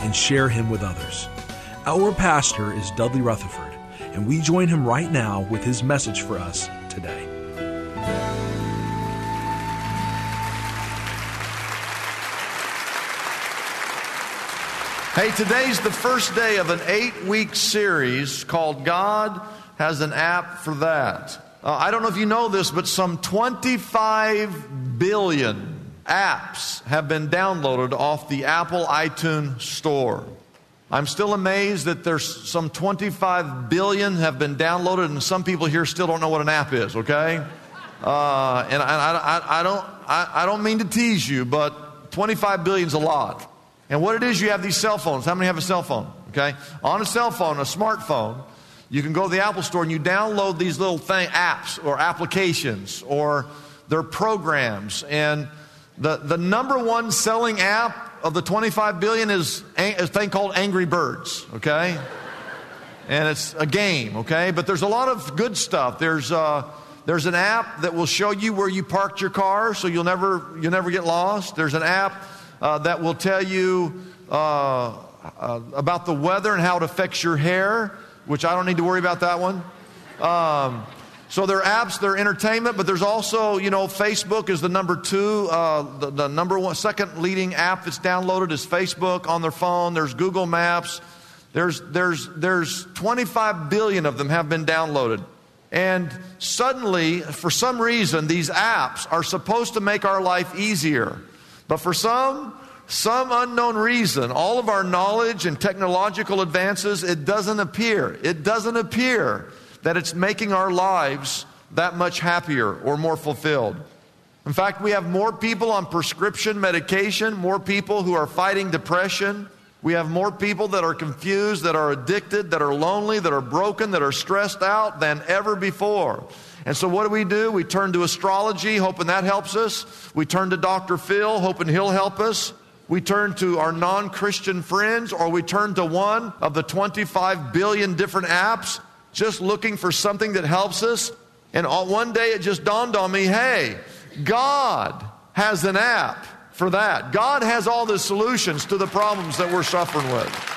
and share him with others. Our pastor is Dudley Rutherford, and we join him right now with his message for us today. Hey, today's the first day of an eight week series called God Has an App for That. Uh, I don't know if you know this, but some 25 billion apps have been downloaded off the Apple iTunes Store. I'm still amazed that there's some 25 billion have been downloaded, and some people here still don't know what an app is, okay? Uh, and I, I, I don't, I, I don't mean to tease you, but 25 billion's a lot. And what it is, you have these cell phones. How many have a cell phone? Okay? On a cell phone, a smartphone, you can go to the Apple Store and you download these little thing, apps or applications or their programs. And the, the number one selling app of the 25 billion is a, thing called Angry Birds, okay? and it's a game, okay? But there's a lot of good stuff. There's, uh, there's an app that will show you where you parked your car so you'll never, you'll never get lost. There's an app uh, that will tell you uh, uh, about the weather and how it affects your hair, which I don't need to worry about that one. Um, so there are apps, they're entertainment, but there's also, you know, Facebook is the number two, uh, the, the, number one, second leading app that's downloaded is Facebook on their phone. There's Google Maps. There's, there's, there's 25 billion of them have been downloaded. And suddenly, for some reason, these apps are supposed to make our life easier. But for some, some unknown reason, all of our knowledge and technological advances, it doesn't appear. It doesn't appear that it's making our lives that much happier or more fulfilled. In fact, we have more people on prescription medication, more people who are fighting depression. We have more people that are confused, that are addicted, that are lonely, that are broken, that are stressed out than ever before. And so, what do we do? We turn to astrology, hoping that helps us. We turn to Dr. Phil, hoping he'll help us. We turn to our non Christian friends, or we turn to one of the 25 billion different apps, just looking for something that helps us. And one day it just dawned on me hey, God has an app for that. God has all the solutions to the problems that we're suffering with.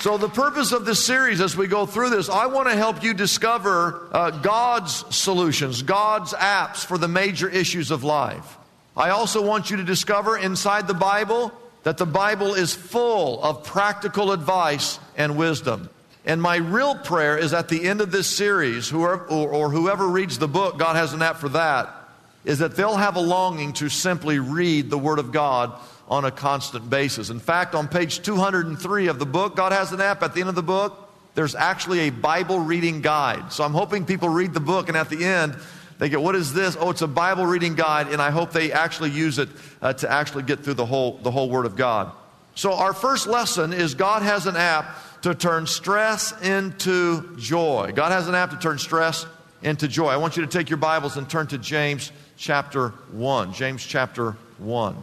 So, the purpose of this series as we go through this, I want to help you discover uh, God's solutions, God's apps for the major issues of life. I also want you to discover inside the Bible that the Bible is full of practical advice and wisdom. And my real prayer is at the end of this series, whoever, or, whoever reads the book, God has an app for that, is that they'll have a longing to simply read the Word of God on a constant basis. In fact, on page 203 of the book, God has an app at the end of the book. There's actually a Bible reading guide. So I'm hoping people read the book and at the end, they get, what is this? Oh, it's a Bible reading guide, and I hope they actually use it uh, to actually get through the whole, the whole Word of God. So, our first lesson is God has an app to turn stress into joy. God has an app to turn stress into joy. I want you to take your Bibles and turn to James chapter 1. James chapter 1.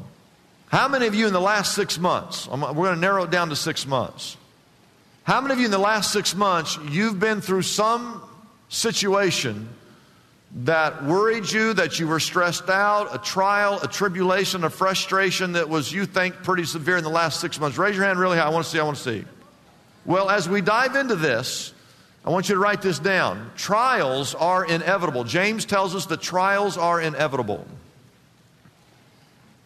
How many of you in the last six months, we're going to narrow it down to six months. How many of you in the last six months, you've been through some situation that worried you, that you were stressed out, a trial, a tribulation, a frustration that was, you think, pretty severe in the last six months? Raise your hand really high. I want to see, I want to see. Well, as we dive into this, I want you to write this down. Trials are inevitable. James tells us that trials are inevitable.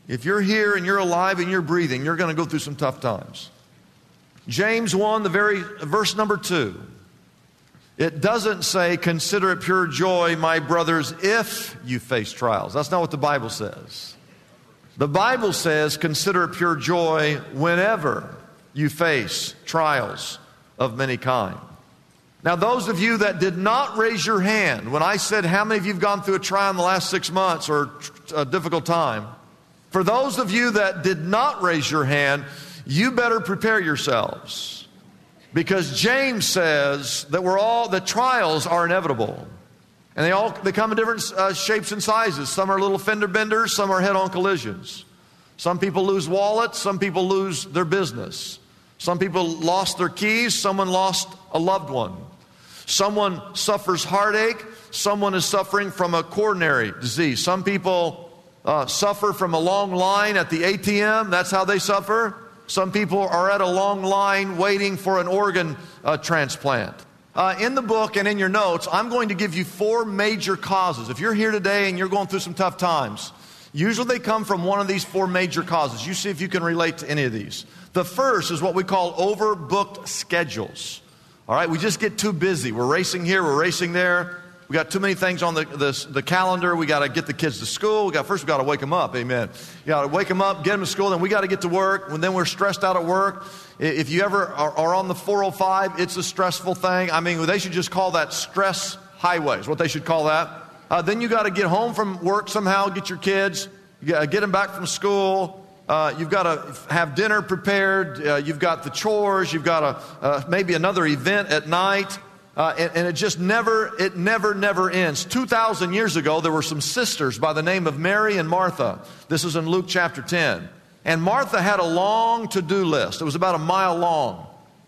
If you're here and you're alive and you're breathing, you're going to go through some tough times. James 1, the very verse number 2. It doesn't say, Consider it pure joy, my brothers, if you face trials. That's not what the Bible says. The Bible says, Consider it pure joy whenever you face trials of many kind. Now, those of you that did not raise your hand, when I said, How many of you have gone through a trial in the last six months or a difficult time? For those of you that did not raise your hand, you better prepare yourselves. Because James says that we're all, the trials are inevitable. And they all they come in different uh, shapes and sizes. Some are little fender benders, some are head on collisions. Some people lose wallets, some people lose their business. Some people lost their keys, someone lost a loved one. Someone suffers heartache, someone is suffering from a coronary disease. Some people uh, suffer from a long line at the ATM, that's how they suffer. Some people are at a long line waiting for an organ uh, transplant. Uh, in the book and in your notes, I'm going to give you four major causes. If you're here today and you're going through some tough times, usually they come from one of these four major causes. You see if you can relate to any of these. The first is what we call overbooked schedules. All right, we just get too busy. We're racing here, we're racing there. We got too many things on the, the, the calendar. We got to get the kids to school. We got first we got to wake them up. Amen. You got to wake them up, get them to school. Then we got to get to work. And then we're stressed out at work. If you ever are, are on the 405, it's a stressful thing. I mean, they should just call that stress highways. What they should call that. Uh, then you got to get home from work somehow, get your kids, get them back from school. Uh, you've got to have dinner prepared. Uh, you've got the chores. You've got a, uh, maybe another event at night. Uh, and, and, it just never, it never, never ends. 2,000 years ago, there were some sisters by the name of Mary and Martha. This is in Luke chapter 10. And Martha had a long to do list. It was about a mile long.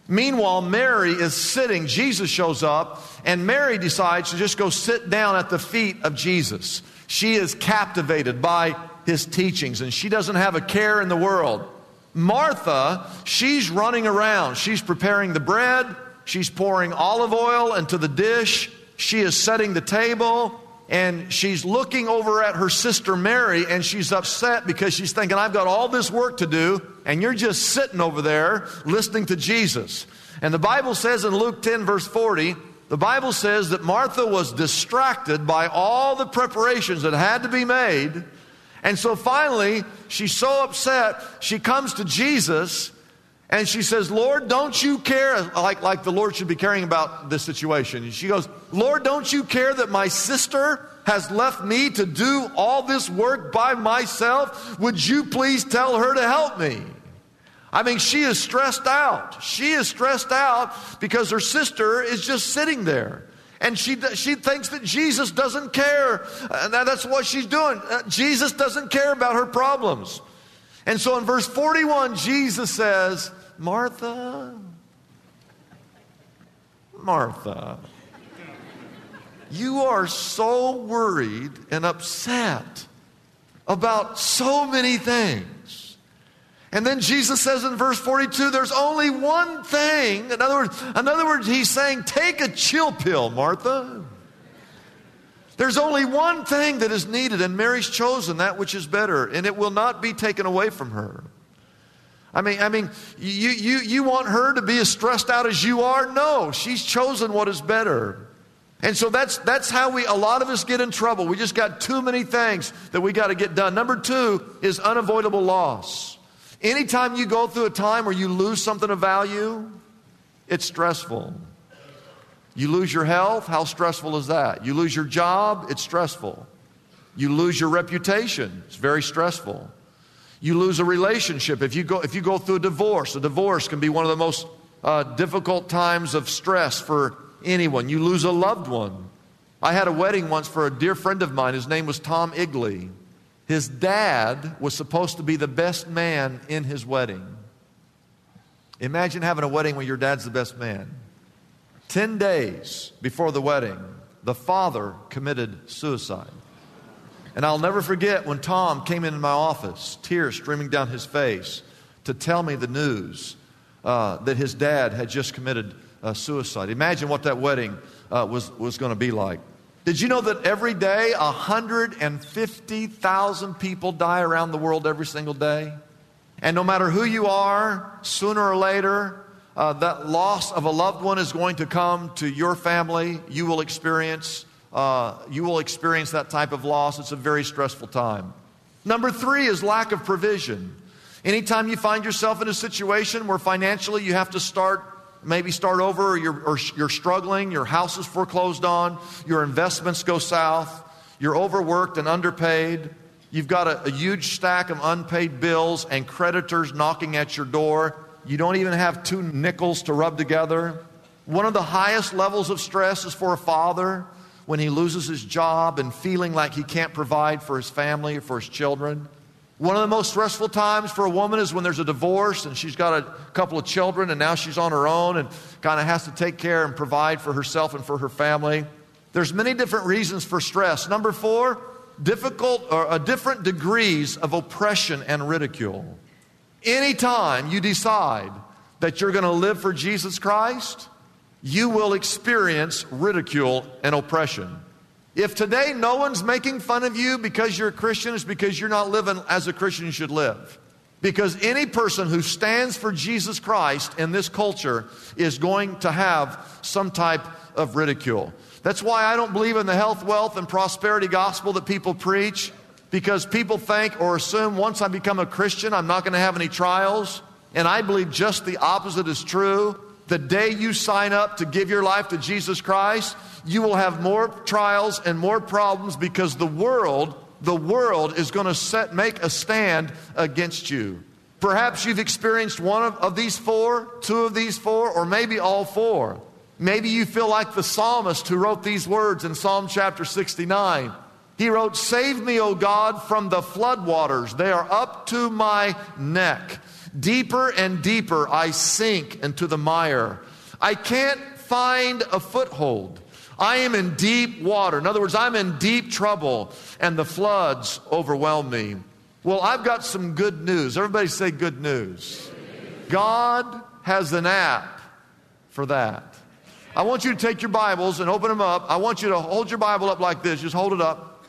Meanwhile, Mary is sitting. Jesus shows up, and Mary decides to just go sit down at the feet of Jesus. She is captivated by his teachings, and she doesn't have a care in the world. Martha, she's running around. She's preparing the bread, She's pouring olive oil into the dish. She is setting the table. And she's looking over at her sister Mary and she's upset because she's thinking, I've got all this work to do, and you're just sitting over there listening to Jesus. And the Bible says in Luke 10, verse 40, the Bible says that Martha was distracted by all the preparations that had to be made. And so finally, she's so upset, she comes to Jesus and she says, Lord, don't you care? Like, like the Lord should be caring about this situation. And she goes, Lord, don't you care that my sister has left me to do all this work by myself? Would you please tell her to help me? I mean, she is stressed out. She is stressed out because her sister is just sitting there. And she, she thinks that Jesus doesn't care. And that's what she's doing. Uh, Jesus doesn't care about her problems. And so in verse 41, Jesus says, Martha, Martha, you are so worried and upset about so many things. And then Jesus says in verse 42, there's only one thing. In other words, in other words, he's saying, take a chill pill, Martha. There's only one thing that is needed, and Mary's chosen that which is better, and it will not be taken away from her. I mean, I mean, you, you, you want her to be as stressed out as you are? No, she's chosen what is better. And so that's, that's how we, a lot of us get in trouble. We just got too many things that we got to get done. Number two is unavoidable loss. Anytime you go through a time where you lose something of value, it's stressful. You lose your health, how stressful is that? You lose your job, it's stressful. You lose your reputation, it's very stressful. You lose a relationship. If you go, if you go through a divorce, a divorce can be one of the most uh, difficult times of stress for anyone. You lose a loved one. I had a wedding once for a dear friend of mine. His name was Tom Igley. His dad was supposed to be the best man in his wedding. Imagine having a wedding where your dad's the best man. Ten days before the wedding, the father committed suicide. And I'll never forget when Tom came into my office, tears streaming down his face, to tell me the news uh, that his dad had just committed uh, suicide. Imagine what that wedding uh, was, was going to be like. Did you know that every day 150,000 people die around the world every single day? And no matter who you are, sooner or later, uh, that loss of a loved one is going to come to your family. You will experience, uh, you will experience that type of loss. It's a very stressful time. Number three is lack of provision. Anytime you find yourself in a situation where financially you have to start, maybe start over, or you're, or you're struggling, your house is foreclosed on, your investments go south, you're overworked and underpaid, you've got a, a huge stack of unpaid bills and creditors knocking at your door, you don't even have two nickels to rub together. One of the highest levels of stress is for a father when he loses his job and feeling like he can't provide for his family or for his children. One of the most stressful times for a woman is when there's a divorce and she's got a couple of children and now she's on her own and kind of has to take care and provide for herself and for her family. There's many different reasons for stress. Number four, difficult or uh, different degrees of oppression and ridicule. Anytime you decide that you're going to live for Jesus Christ, you will experience ridicule and oppression. If today no one's making fun of you because you're a Christian, it's because you're not living as a Christian should live. Because any person who stands for Jesus Christ in this culture is going to have some type of ridicule. That's why I don't believe in the health, wealth, and prosperity gospel that people preach because people think or assume once I become a Christian, I'm not going to have any trials. And I believe just the opposite is true. The day you sign up to give your life to Jesus Christ, you will have more trials and more problems because the world, the world is going to set, make a stand against you. Perhaps you've experienced one of, of these four, two of these four, or maybe all four. Maybe you feel like the psalmist who wrote these words in Psalm chapter 69. He wrote, Save me, O God, from the floodwaters. They are up to my neck. Deeper and deeper I sink into the mire. I can't find a foothold. I am in deep water. In other words, I'm in deep trouble, and the floods overwhelm me. Well, I've got some good news. Everybody say good news. God has an app for that. I want you to take your Bibles and open them up. I want you to hold your Bible up like this. Just hold it up.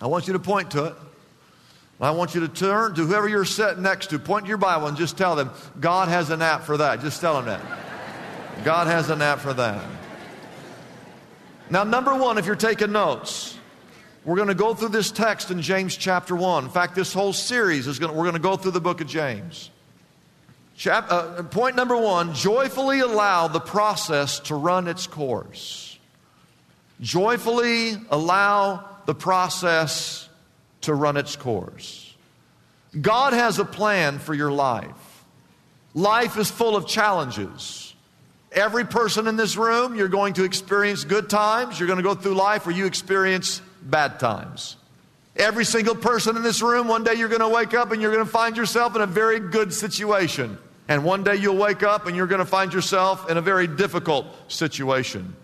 I want you to point to it. I want you to turn to whoever you're sitting next to, point to your Bible and just tell them, God has an app for that. Just tell them that. God has an app for that. Now, number one, if you're taking notes, we're going to go through this text in James chapter 1. In fact, this whole series is going to, we're going to go through the book of James. Chap, uh, point number one joyfully allow the process to run its course. Joyfully allow the process to run its course. God has a plan for your life. Life is full of challenges. Every person in this room, you're going to experience good times. You're going to go through life where you experience bad times. Every single person in this room, one day you're going to wake up and you're going to find yourself in a very good situation. And one day you'll wake up and you're going to find yourself in a very difficult situation.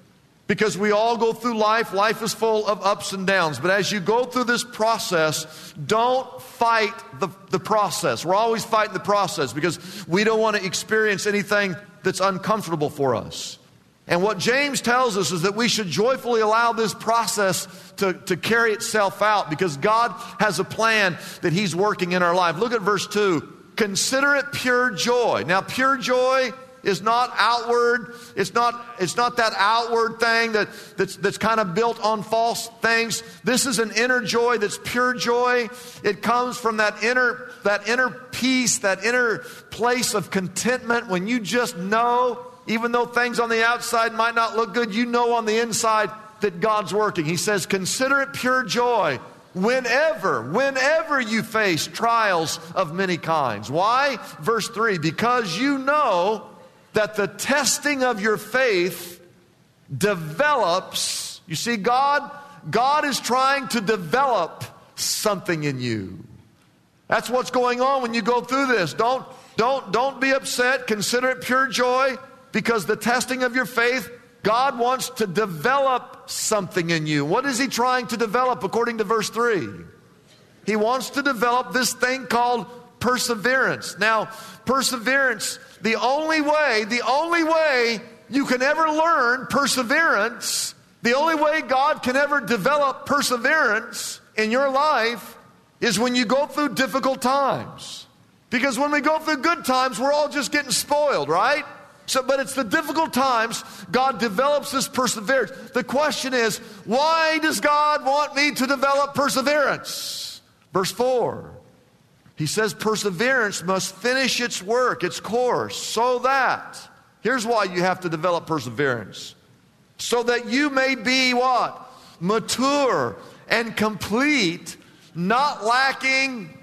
Because we all go through life, life is full of ups and downs. But as you go through this process, don't fight the, the process. We're always fighting the process because we don't want to experience anything that's uncomfortable for us. And what James tells us is that we should joyfully allow this process to, to carry itself out because God has a plan that He's working in our life. Look at verse 2. Consider it pure joy. Now, pure joy is not outward. It's not, it's not that outward thing that, that's, that's kind of built on false things. This is an inner joy that's pure joy. It comes from that inner, that inner peace, that inner place of contentment when you just know, even though things on the outside might not look good, you know on the inside that God's working. He says, consider it pure joy whenever, whenever you face trials of many kinds. Why? Verse 3 because you know that the testing of your faith develops. You see, God, God is trying to develop something in you. That's what's going on when you go through this. Don't, don't, don't be upset. Consider it pure joy because the testing of your faith, God wants to develop something in you. What is He trying to develop according to verse 3? He wants to develop this thing called perseverance. Now, perseverance the only way, the only way you can ever learn perseverance, the only way God can ever develop perseverance in your life is when you go through difficult times. Because when we go through good times, we're all just getting spoiled, right? So, but it's the difficult times God develops this perseverance. The question is, why does God want me to develop perseverance? Verse 4. He says perseverance must finish its work, its course, so that, here's why you have to develop perseverance. So that you may be what? Mature and complete, not lacking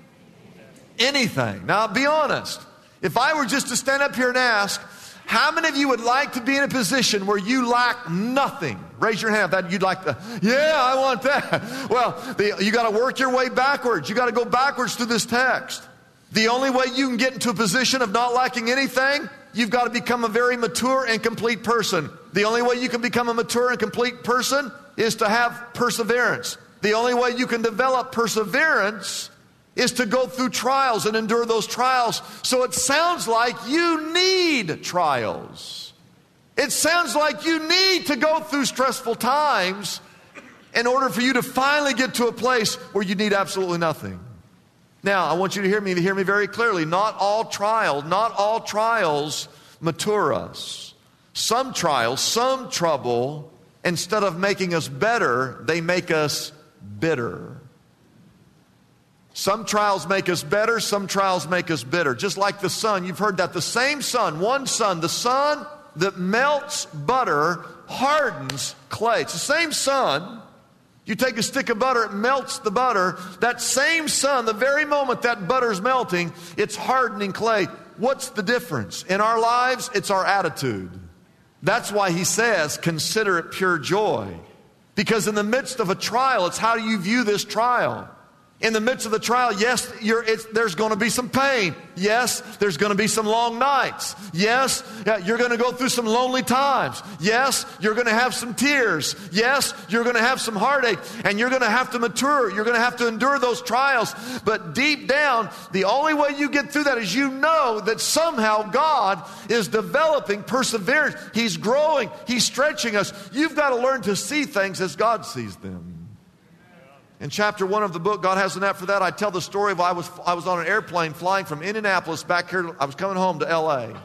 anything. Now, be honest. If I were just to stand up here and ask, how many of you would like to be in a position where you lack nothing? Raise your hand that you'd like to. Yeah, I want that. Well, the, you got to work your way backwards. You got to go backwards through this text. The only way you can get into a position of not lacking anything, you've got to become a very mature and complete person. The only way you can become a mature and complete person is to have perseverance. The only way you can develop perseverance is to go through trials and endure those trials. So it sounds like you need trials. It sounds like you need to go through stressful times in order for you to finally get to a place where you need absolutely nothing. Now, I want you to hear me, hear me very clearly. Not all trials, not all trials mature us. Some trials, some trouble, instead of making us better, they make us bitter. Some trials make us better, some trials make us bitter. Just like the sun, you've heard that. The same sun, one sun, the sun that melts butter hardens clay. It's the same sun. You take a stick of butter, it melts the butter. That same sun, the very moment that butter's melting, it's hardening clay. What's the difference? In our lives, it's our attitude. That's why he says, consider it pure joy. Because in the midst of a trial, it's how do you view this trial? In the midst of the trial, yes, there's going to be some pain. Yes, there's going to be some long nights. Yes, you're going to go through some lonely times. Yes, you're going to have some tears. Yes, you're going to have some heartache and you're going to have to mature. You're going to have to endure those trials. But deep down, the only way you get through that is you know that somehow God is developing perseverance. He's growing. He's stretching us. You've got to learn to see things as God sees them. In chapter one of the book, God has an app for that. I tell the story of I was, I was on an airplane flying from Indianapolis back here. I was coming home to LA.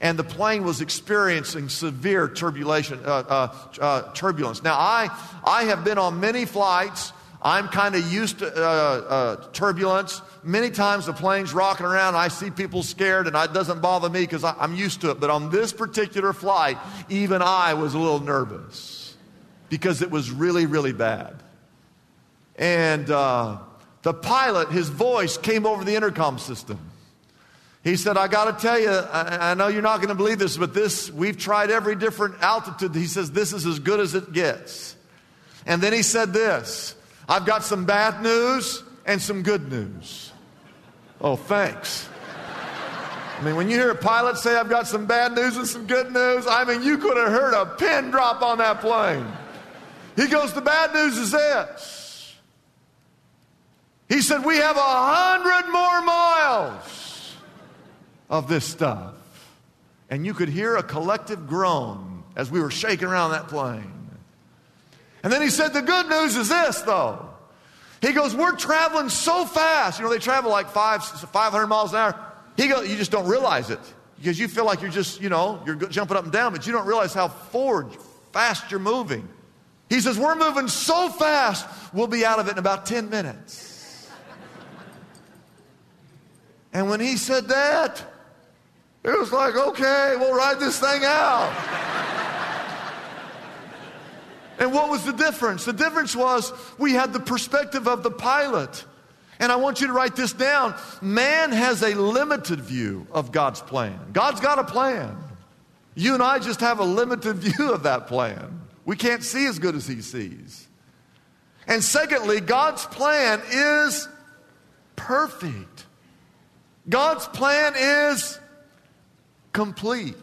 And the plane was experiencing severe turbulence. Uh, uh, uh, turbulence. Now, I, I have been on many flights. I'm kind of used to uh, uh, turbulence. Many times the plane's rocking around, I see people scared, and it doesn't bother me because I'm used to it. But on this particular flight, even I was a little nervous because it was really, really bad. And uh, the pilot, his voice came over the intercom system. He said, I got to tell you, I, I know you're not going to believe this, but this, we've tried every different altitude. He says, this is as good as it gets. And then he said this I've got some bad news and some good news. Oh, thanks. I mean, when you hear a pilot say, I've got some bad news and some good news, I mean, you could have heard a pin drop on that plane. He goes, The bad news is this he said, We have a hundred more miles of this stuff. And you could hear a collective groan as we were shaking around that plane. And then he said, The good news is this, though. He goes, We're traveling so fast. You know, they travel like five, 500 miles an hour. He goes, You just don't realize it because you feel like you're just, you know, you're jumping up and down, but you don't realize how forward, fast you're moving. He says, We're moving so fast, we'll be out of it in about 10 minutes. And when he said that, it was like, okay, we'll ride this thing out. and what was the difference? The difference was we had the perspective of the pilot. And I want you to write this down. Man has a limited view of God's plan. God's got a plan. You and I just have a limited view of that plan. We can't see as good as He sees. And secondly, God's plan is perfect. God's plan is complete.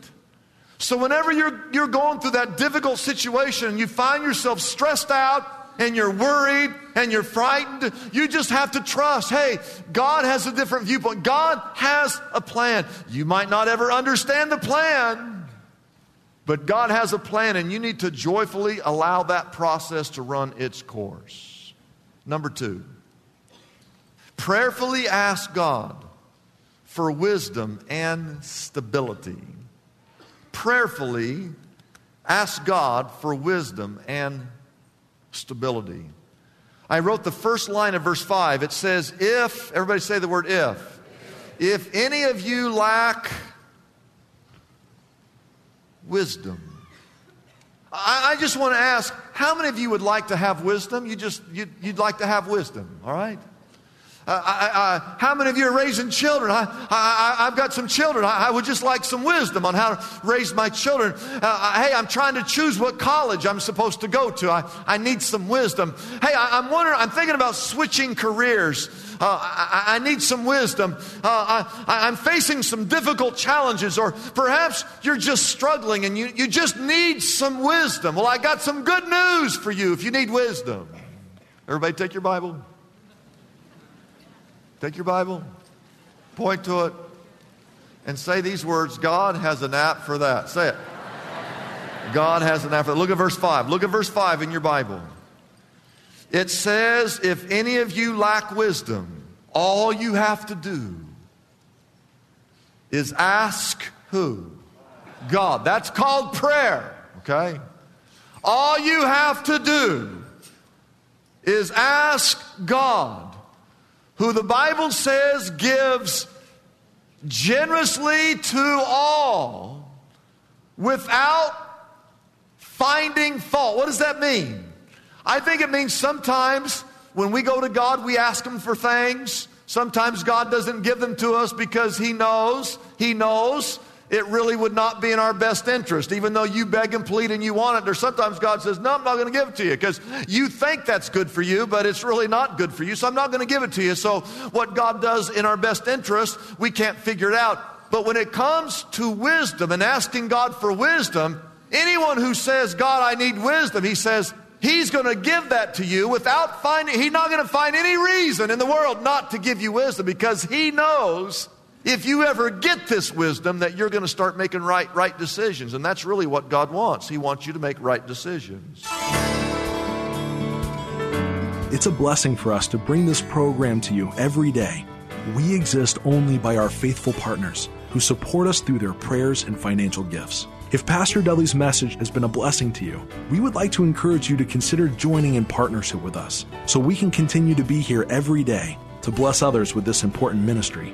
So, whenever you're, you're going through that difficult situation and you find yourself stressed out and you're worried and you're frightened, you just have to trust hey, God has a different viewpoint. God has a plan. You might not ever understand the plan, But God has a plan, and you need to joyfully allow that process to run its course. Number two, prayerfully ask God for wisdom and stability. Prayerfully ask God for wisdom and stability. I wrote the first line of verse 5. It says, If, everybody say the word if. If any of you lack wisdom. I, I just want to ask, how many of you would like to have wisdom? You just, you'd, you'd like to have wisdom, all right? Uh, I, I, how many of you are raising children? I, I, have got some children. I, would just like some wisdom on how to raise my children. Uh, hey, I'm trying to choose what college I'm supposed to go to. I, I need some wisdom. Hey, I, am wondering, I'm thinking about switching careers. Uh, I, need some wisdom. Uh, I, am facing some difficult challenges, or perhaps you're just struggling and you, you just need some wisdom. Well, I got some good news for you if you need wisdom. Everybody, take your Bible. Take your Bible, point to it, and say these words God has an app for that. Say it. God has an app for that. Look at verse 5. Look at verse 5 in your Bible. It says, If any of you lack wisdom, all you have to do is ask who? God. That's called prayer, okay? All you have to do is ask God who the Bible says gives generously to all without finding fault. What does that mean? I think it means sometimes when we go to God, we ask Him for things. Sometimes God doesn't give them to us because He knows, He knows it really would not be in our best interest. Even though you beg and plead and you want it, there's sometimes God says, No, I'm not going to give it to you because you think that's good for you, but it's really not good for you, so I'm not going to give it to you. So, what God does in our best interest, we can't figure it out. But when it comes to wisdom and asking God for wisdom, anyone who says, God, I need wisdom, he says, He's going to give that to you without finding, He's not going to find any reason in the world not to give you wisdom because He knows if you ever get this wisdom that you're going to start making right right decisions and that's really what God wants. He wants you to make right decisions. It's a blessing for us to bring this program to you every day. We exist only by our faithful partners who support us through their prayers and financial gifts. If Pastor Dudley's message has been a blessing to you, we would like to encourage you to consider joining in partnership with us so we can continue to be here every day to bless others with this important ministry.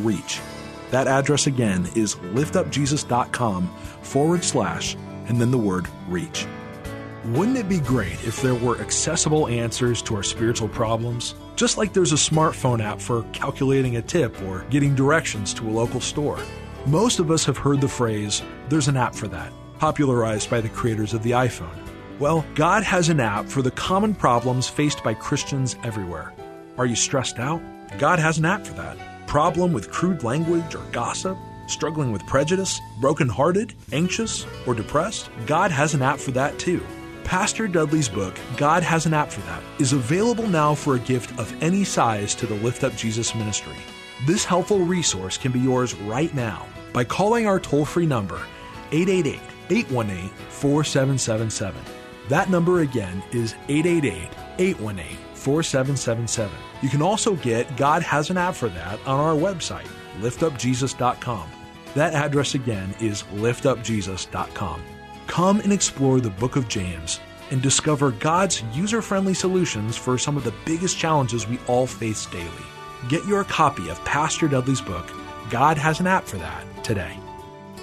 reach. That address again is liftupjesus.com forward slash and then the word reach. Wouldn't it be great if there were accessible answers to our spiritual problems? Just like there's a smartphone app for calculating a tip or getting directions to a local store. Most of us have heard the phrase, there's an app for that, popularized by the creators of the iPhone. Well, God has an app for the common problems faced by Christians everywhere. Are you stressed out? God has an app for that problem with crude language or gossip, struggling with prejudice, brokenhearted, anxious, or depressed? God has an app for that too. Pastor Dudley's book, God Has an App for That, is available now for a gift of any size to the Lift Up Jesus ministry. This helpful resource can be yours right now by calling our toll free number, 888 818 4777. That number again is 888 818 4777. You can also get God Has an App for That on our website, liftupjesus.com. That address again is liftupjesus.com. Come and explore the book of James and discover God's user friendly solutions for some of the biggest challenges we all face daily. Get your copy of Pastor Dudley's book, God Has an App for That, today.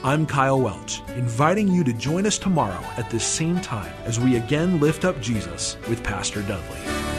I'm Kyle Welch, inviting you to join us tomorrow at this same time as we again lift up Jesus with Pastor Dudley.